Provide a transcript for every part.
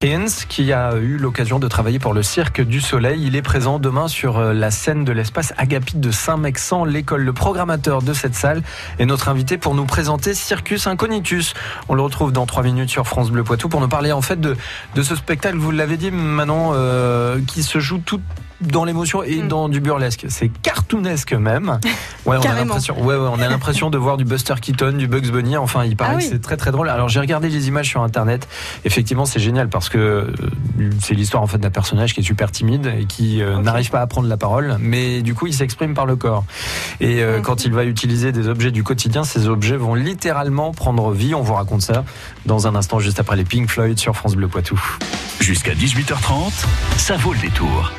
Qui a eu l'occasion de travailler pour le Cirque du Soleil. Il est présent demain sur euh, la scène de l'espace Agapite de Saint-Mexan, l'école. Le programmateur de cette salle est notre invité pour nous présenter Circus Incognitus. On le retrouve dans trois minutes sur France Bleu Poitou pour nous parler en fait de, de ce spectacle, vous l'avez dit Manon, euh, qui se joue tout dans l'émotion et Mm. dans du burlesque. C'est cartoonesque même. Ouais, on a l'impression. Ouais, ouais, on a l'impression de voir du Buster Keaton, du Bugs Bunny. Enfin, il paraît Ah que oui. c'est très très drôle. Alors j'ai regardé les images sur internet. Effectivement, c'est génial parce que euh, c'est l'histoire en fait d'un personnage qui est super timide et qui euh, n'arrive pas à prendre la parole, mais du coup il s'exprime par le corps. Et euh, quand il va utiliser des objets du quotidien, ces objets vont littéralement prendre vie. On vous raconte ça dans un instant, juste après les Pink Floyd sur France Bleu Poitou. Jusqu'à 18h30, ça vaut le détour.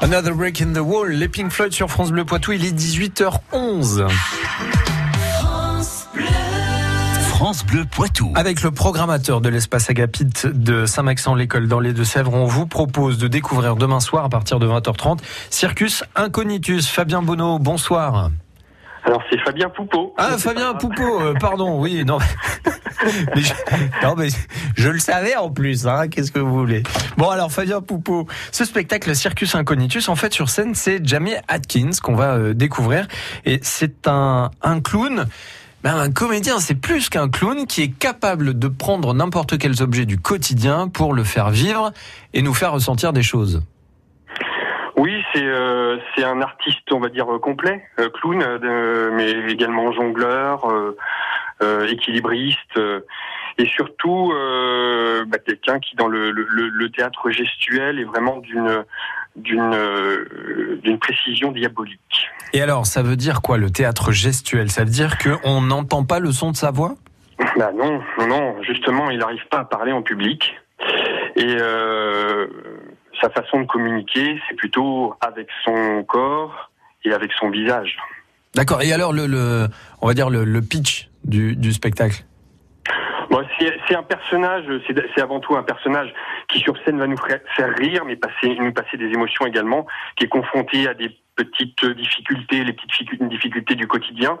Another Break in the Wall, les Pink Floyd sur France Bleu Poitou, il est 18h11. France Bleu Poitou. Avec le programmateur de l'espace Agapite de Saint-Maxent, l'école dans les Deux-Sèvres, on vous propose de découvrir demain soir à partir de 20h30 Circus Incognitus. Fabien Bonneau, bonsoir. Alors c'est Fabien Poupeau. Ah, Fabien Poupeau, euh, pardon, oui, non. Mais je, non, mais je le savais en plus, hein, qu'est-ce que vous voulez. Bon, alors, Fabien Poupeau, ce spectacle Circus Incognitus, en fait, sur scène, c'est Jamie Atkins qu'on va euh, découvrir. Et c'est un, un clown Ben, un comédien, c'est plus qu'un clown qui est capable de prendre n'importe quels objets du quotidien pour le faire vivre et nous faire ressentir des choses. C'est euh, c'est un artiste, on va dire euh, complet, euh, clown, euh, mais également jongleur, équilibriste, et surtout bah, quelqu'un qui dans le, le, le- le théâtre gestuel est vraiment d'une d'une d'une précision diabolique. Et alors, ça veut dire quoi le théâtre gestuel? Ça veut dire qu'on n'entend pas le son de sa voix? Bah non, non, non, justement, il n'arrive pas à parler en public. Et euh, sa façon de communiquer, c'est plutôt avec son corps et avec son visage. D'accord. Et alors, le, on va dire le, pitch du spectacle? Bon, c'est un personnage, c'est avant tout un personnage qui sur scène va nous faire rire, mais passer, nous passer des émotions également, qui est confronté à des petites difficultés, les petites ficu- difficultés du quotidien,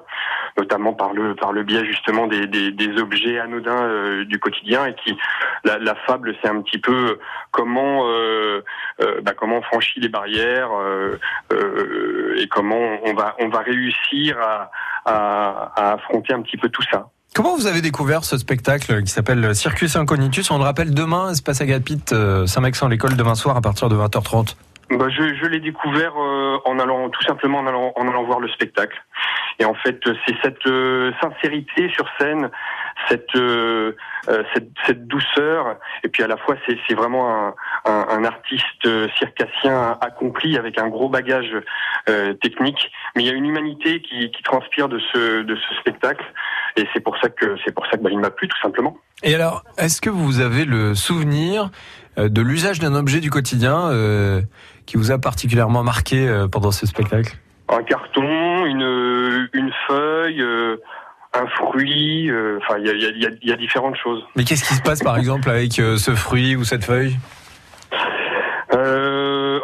notamment par le par le biais justement des, des, des objets anodins euh, du quotidien, et qui la, la fable c'est un petit peu comment euh, euh, bah, comment on franchit les barrières euh, euh, et comment on va on va réussir à, à, à affronter un petit peu tout ça. Comment vous avez découvert ce spectacle qui s'appelle Circus Incognitus? On le rappelle demain, Espace Agapit, euh, Saint-Maxent l'école demain soir à partir de 20h30. Bah, je, je l'ai découvert euh, en allant tout simplement en allant, en allant voir le spectacle. Et en fait, c'est cette euh, sincérité sur scène, cette, euh, euh, cette cette douceur, et puis à la fois c'est vraiment un, un, un artiste euh, circassien accompli avec un gros bagage technique. Mais il y a une humanité qui, qui transpire de ce de ce spectacle, et c'est pour ça que c'est pour ça que bah, il m'a plu tout simplement. Et alors, est-ce que vous avez le souvenir euh, de l'usage d'un objet du quotidien euh, qui vous a particulièrement marqué euh, pendant ce spectacle? Un carton, une, une feuille, euh, un fruit, euh, enfin il y a, y, y y différentes choses. Mais qu'est-ce qui se passe par exemple avec euh, ce fruit ou cette feuille? Euh,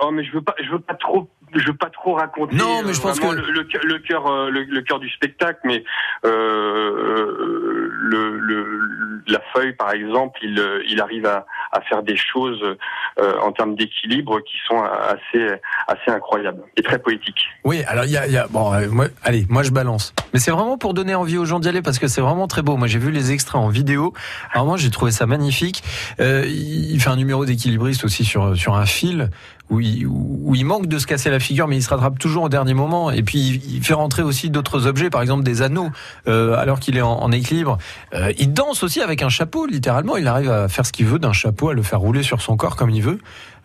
oh mais je veux pas, je veux pas trop, je veux pas trop raconter. Non, mais je euh, pense que- le, le, cœur- le cœur, euh, le, le cœur du spectacle, mais euh, le, le, la feuille par exemple, il, euh, il arrive à, à faire des choses euh, en termes d'équilibre qui sont assez, assez incroyables et très poétiques. Oui, alors il y a, y a- bon, euh, allez, moi je balance. Mais c'est vraiment pour donner envie aux gens d'y aller parce que c'est vraiment très beau. Moi j'ai vu les extraits en vidéo. Alors moi j'ai trouvé ça magnifique. Euh, il fait un numéro d'équilibriste aussi sur sur un fil où il, où il manque de se casser la figure, mais il se rattrape toujours au dernier moment. Et puis il, fait rentrer aussi d'autres objets, par exemple des anneaux, euh, alors qu'il est en équilibre. Euh, il danse aussi avec un chapeau, littéralement. Il arrive à faire ce qu'il veut d'un chapeau, à le faire rouler sur son corps comme il veut.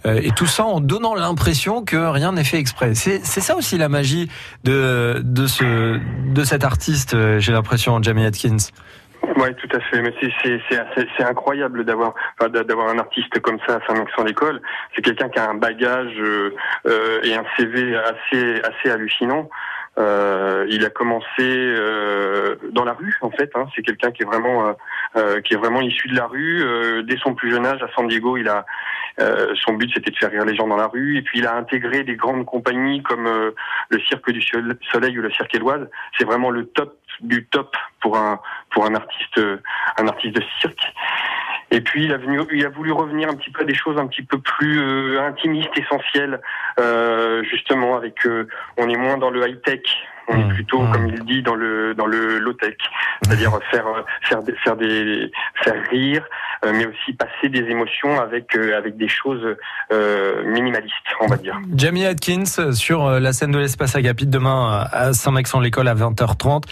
Euh, et tout ça en donnant l'impression que rien n'est fait exprès. C'est ça aussi la magie de de ce de cet artiste. euh, J'ai l'impression, Jamie Atkins. Ouais, tout à fait. Mais c'est incroyable d'avoir d'avoir un artiste comme ça à Saint-Maxent l'école. C'est quelqu'un qui a un bagage et un CV assez assez hallucinant. Euh, il a commencé euh, dans la rue en fait. Hein. C'est quelqu'un qui est vraiment euh, euh, qui est vraiment issu de la rue. Euh, dès son plus jeune âge à San Diego, il a euh, son but c'était de faire rire les gens dans la rue. Et puis il a intégré des grandes compagnies comme le Cirque du Soleil- ou le Cirque Éloise. C'est vraiment le top du top pour un pour un artiste un artiste de cirque. Et puis il a, venu, il a voulu revenir un petit peu à des choses un petit peu plus euh, intimistes, essentielles, euh, justement avec euh, on est moins dans le high tech, on Mmh, est plutôt mmh. comme il dit dans le dans le low tech, c'est-à-dire faire euh, faire des, faire des faire rire, euh, mais aussi passer des émotions avec euh, avec des choses euh, minimalistes, on va dire. Jamie Atkins sur la scène de l'espace Agapit demain à Saint-Maxent l'école à 20h30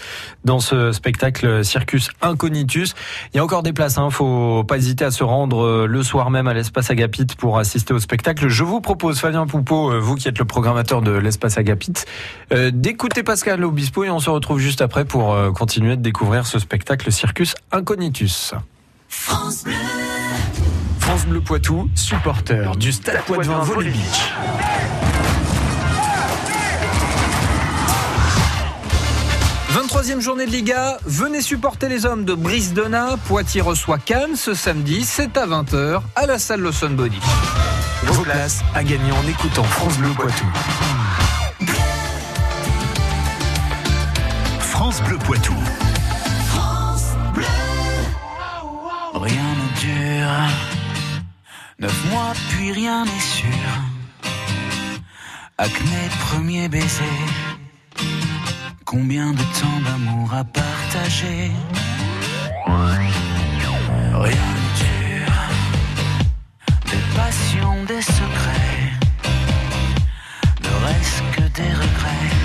dans ce spectacle Circus Incognitus. Il y a encore des places, hein, faut pas hésiter à se rendre euh, le soir même à l'espace Agapit pour assister au spectacle. Je vous propose Fabien Poupeau, euh, vous qui êtes le programmateur de l'espace Agapit, euh, d'écouter Pascal Obispo et on se retrouve juste après pour continuer de découvrir ce spectacle Circus Incognitus. France Bleu Poitou, supporter du Stade Poitvin Volley Beach. 23e journée de Liga, venez supporter les hommes de Brisdona. Poitiers reçoit Cannes ce samedi, c'est à 20h à la salle Lawson Body. Vos places à gagner en écoutant France Bleu Poitou. France Bleu Poitou. Rien ne dure. Neuf mois, puis rien n'est sûr. Avec mes premiers baisers. Combien de temps d'amour à partager. Rien ne dure, des passions, des secrets, ne reste que des regrets.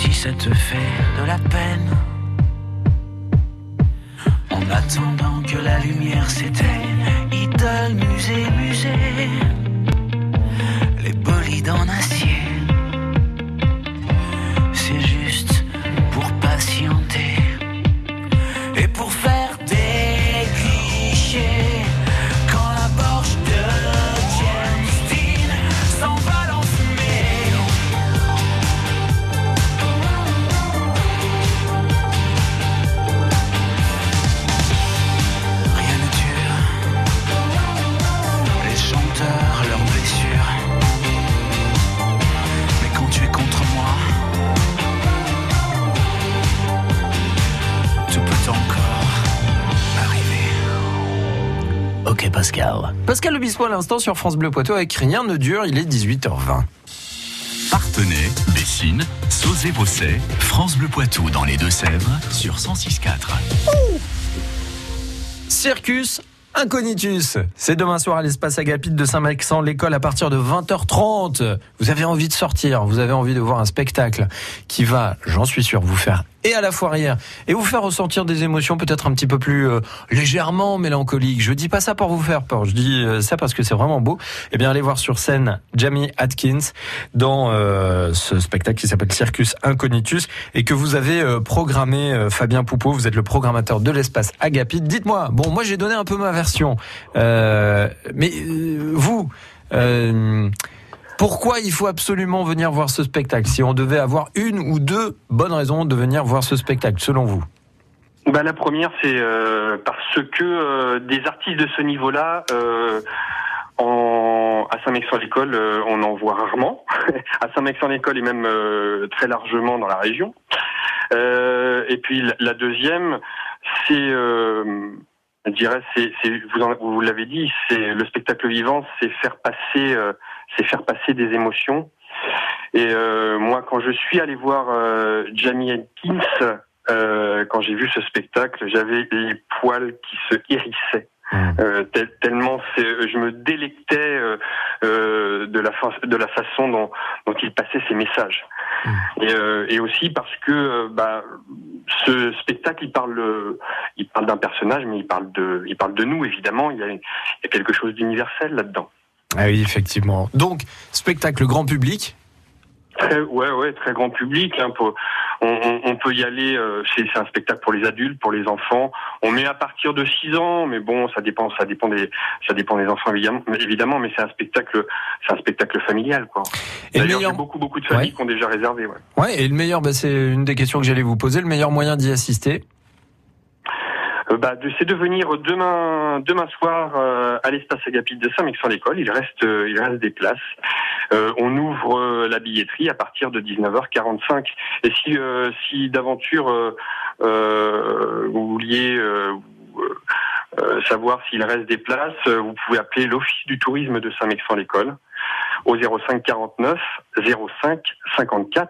Si ça te fait de la peine. En attendant que la lumière s'éteigne, idole, musée, musée. Les bolides en acier. Pascal. Obispo à l'instant sur France Bleu Poitou avec Rien ne dure, il est 18h20. Partenay, Bessines, Sauzé-Bosset, France Bleu Poitou dans les Deux-Sèvres sur 106.4. Circus Incognitus. C'est demain soir à l'espace Agapite de Saint-Maxent, l'école à partir de 20h30. Vous avez envie de sortir, vous avez envie de voir un spectacle qui va, j'en suis sûr, vous faire et à la fois rire et vous faire ressentir des émotions peut-être un petit peu plus euh, légèrement mélancoliques. Je dis pas ça pour vous faire peur, je dis euh, ça parce que c'est vraiment beau. Eh bien, allez voir sur scène Jamie Atkins dans euh, ce spectacle qui s'appelle Circus Incognitus et que vous avez programmé Fabien Poupeau. Vous êtes le programmateur de l'espace Agapite. Dites-moi, bon, moi j'ai donné un peu ma version, mais vous. Pourquoi il faut absolument venir voir ce spectacle Si on devait avoir une ou deux bonnes raisons de venir voir ce spectacle, selon vous? Bah, la première, c'est euh, parce que euh, des artistes de ce niveau-là, euh, à Saint-Mexan-l'École, on en voit rarement. à Saint-Mexan-l'École et même très largement dans la région. Et puis la, deuxième, c'est, je dirais, c'est, vous, en- vous l'avez dit, c'est le spectacle vivant, c'est faire passer, euh, c'est faire passer des émotions. Et euh, moi, quand je suis allé voir euh, Jamie Atkins, euh, quand j'ai vu ce spectacle, j'avais les poils qui se hérissaient. Euh, tel- tellement c'est- je me délectais euh, euh, de la fa- de la façon dont, dont il passait ses messages. et, euh, et aussi parce que euh, bah, ce spectacle il parle euh, il parle d'un personnage mais il parle de il parle de nous évidemment il y a, il y a quelque chose d'universel là-dedans Ah oui, effectivement. Donc, spectacle grand public. Très, ouais, ouais, très grand public. Hein, pour, on, on- on peut y aller. euh, c'est c'est un spectacle pour les adultes, pour les enfants. On met à partir de 6 ans, mais bon, ça dépend, ça dépend des, ça dépend des enfants évidemment. mais Évidemment, mais c'est un spectacle, c'est un spectacle familial, quoi. Et le D'ailleurs, meilleur, beaucoup, beaucoup de familles Ouais. qui ont déjà réservé. Ouais. ouais, et le meilleur, bah, c'est une des questions que j'allais vous poser. Le meilleur moyen d'y assister. Euh, bah, de- c'est de venir demain, demain soir euh, à l'espace Agapite de Saint-Mexan l'école. Il reste, euh, il reste des places. Euh, on ouvre euh, la billetterie à partir de 19h45. Et si, euh, si d'aventure vous vouliez savoir s'il reste des places, vous pouvez appeler l'Office du tourisme de Saint-Mexan l'école au 05 49 05 54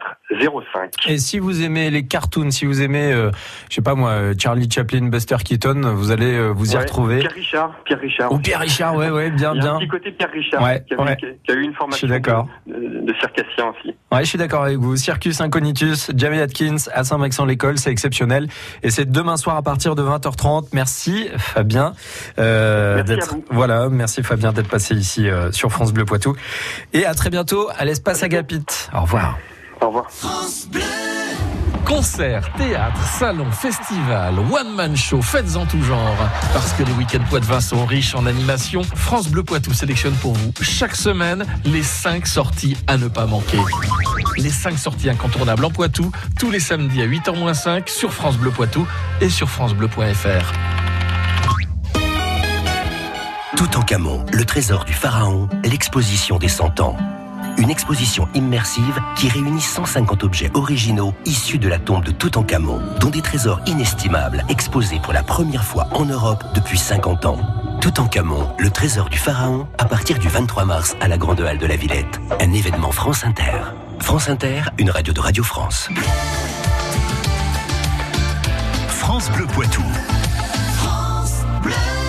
05. Et si vous aimez les cartoons, si vous aimez, euh, je sais pas moi, euh, Charlie Chaplin, Buster Keaton, vous allez euh, vous y Ouais, retrouver. Pierre Richard, Pierre Richard. Ou Pierre Richard, ouais, ouais, bien, Il y a un bien. petit côté Pierre Richard Ouais, qui, a, ouais. qui a- qui a eu une formation de, de, de circassien aussi. Ouais, je suis d'accord avec vous. Circus Incognitus, Jamie Atkins à Saint-Maxent-l'École, c'est exceptionnel. Et c'est demain soir à partir de 20h30. Merci Fabien. euh, Merci à d'être- vous. Voilà, merci Fabien d'être passé ici euh, sur France Bleu Poitou. Et à très bientôt à l'espace Agapite. Au revoir. Au revoir. Concerts, théâtre, salons, festivals, one-man show, fêtes en tout genre. Parce que les week-ends Poitevin sont riches en animation, France Bleu Poitou sélectionne pour vous chaque semaine les 5 sorties à ne pas manquer. Les 5 sorties incontournables en Poitou, tous les samedis à 8h-5 sur France Bleu Poitou et sur francebleu.fr. Toutankhamon, le trésor du pharaon, l'exposition des 100 ans. Une exposition immersive qui réunit 150 objets originaux issus de la tombe de Toutankhamon, dont des trésors inestimables exposés pour la première fois en Europe depuis 50 ans. Toutankhamon, le trésor du pharaon, à partir du 23 mars à la Grande Halle de la Villette. Un événement France Inter. France Inter, une radio de Radio France. France Bleu Poitou.